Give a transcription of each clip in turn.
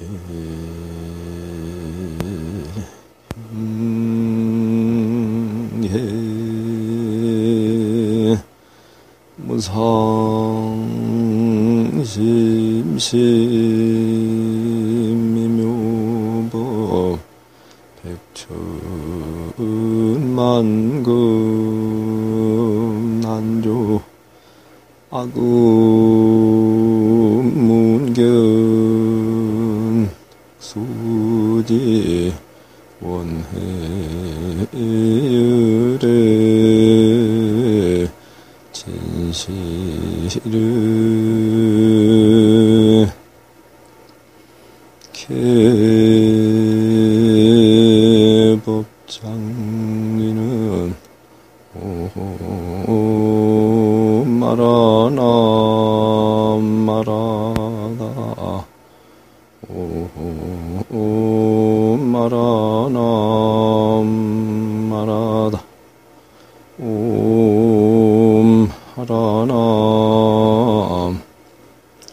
예, 무상심심미묘법 백천만금 난조 아금 수지 원해열의 진실을 개법장리는 오 마라나 마라다 오 마라나 마라다. 옴 하라나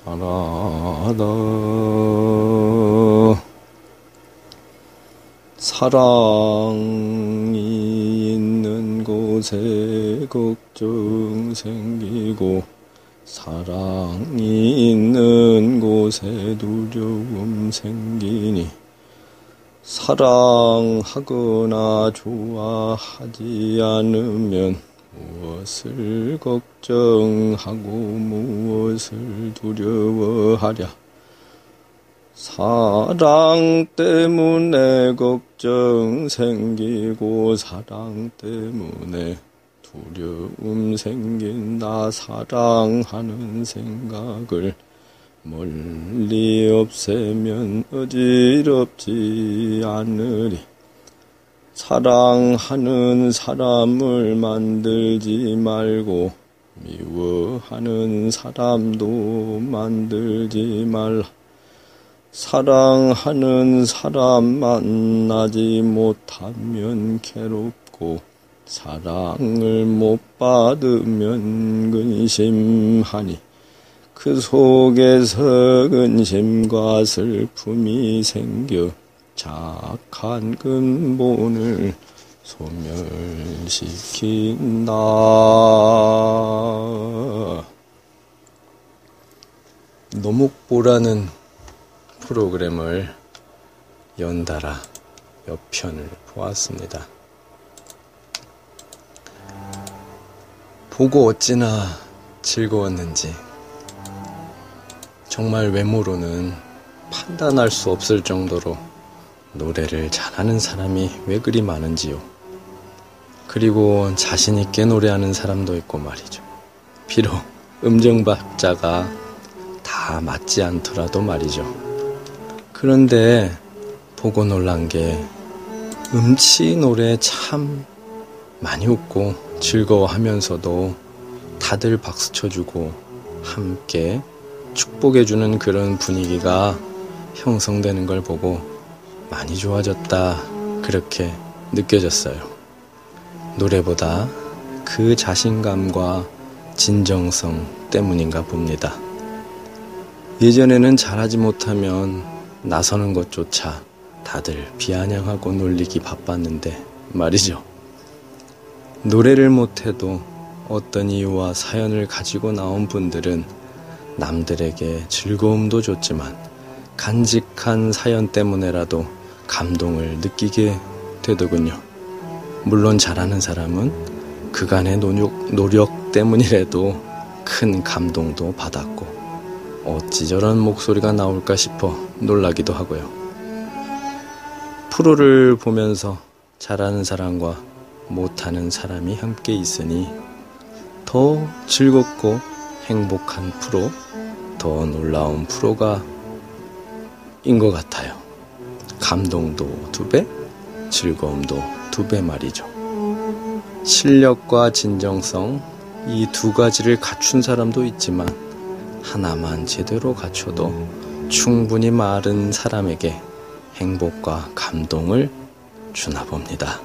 하라다. 사랑이 있는 곳에 걱정 생기고 사랑이 있는 곳에 두려움 생기니 사랑하거나 좋아하지 않으면 무엇을 걱정하고 무엇을 두려워하랴. 사랑 때문에 걱정 생기고 사랑 때문에 두려움 생긴다 사랑하는 생각을 멀리 없애면 어지럽지 않으리. 사랑하는 사람을 만들지 말고 미워하는 사람도 만들지 말라. 사랑하는 사람 만나지 못하면 괴롭고 사랑을 못 받으면 근심하니 그 속에서 근심과 슬픔이 생겨 착한 근본을 소멸시킨다. 노목보라는 프로그램을 연달아 몇 편을 보았습니다. 보고 어찌나 즐거웠는지 정말 외모로는 판단할 수 없을 정도로 노래를 잘하는 사람이 왜 그리 많은지요. 그리고 자신있게 노래하는 사람도 있고 말이죠. 비록 음정박자가 다 맞지 않더라도 말이죠. 그런데 보고 놀란 게 음치 노래 참 많이 웃고 즐거워하면서도 다들 박수 쳐주고 함께 축복해주는 그런 분위기가 형성되는 걸 보고 많이 좋아졌다 그렇게 느껴졌어요. 노래보다 그 자신감과 진정성 때문인가 봅니다. 예전에는 잘하지 못하면 나서는 것조차 다들 비아냥하고 놀리기 바빴는데 말이죠. 노래를 못해도 어떤 이유와 사연을 가지고 나온 분들은 남들에게 즐거움도 줬지만 간직한 사연 때문에라도 감동을 느끼게 되더군요. 물론 잘하는 사람은 그간의 노력, 노력 때문이라도 큰 감동도 받았고 어찌 저런 목소리가 나올까 싶어 놀라기도 하고요. 프로를 보면서 잘하는 사람과 못하는 사람이 함께 있으니 더 즐겁고 행복한 프로, 더 놀라운 프로가 인 것 같아요. 감동도 두 배, 즐거움도 두 배 말이죠. 실력과 진정성, 이 두 가지를 갖춘 사람도 있지만, 하나만 제대로 갖춰도 충분히 마른 사람에게 행복과 감동을 주나 봅니다.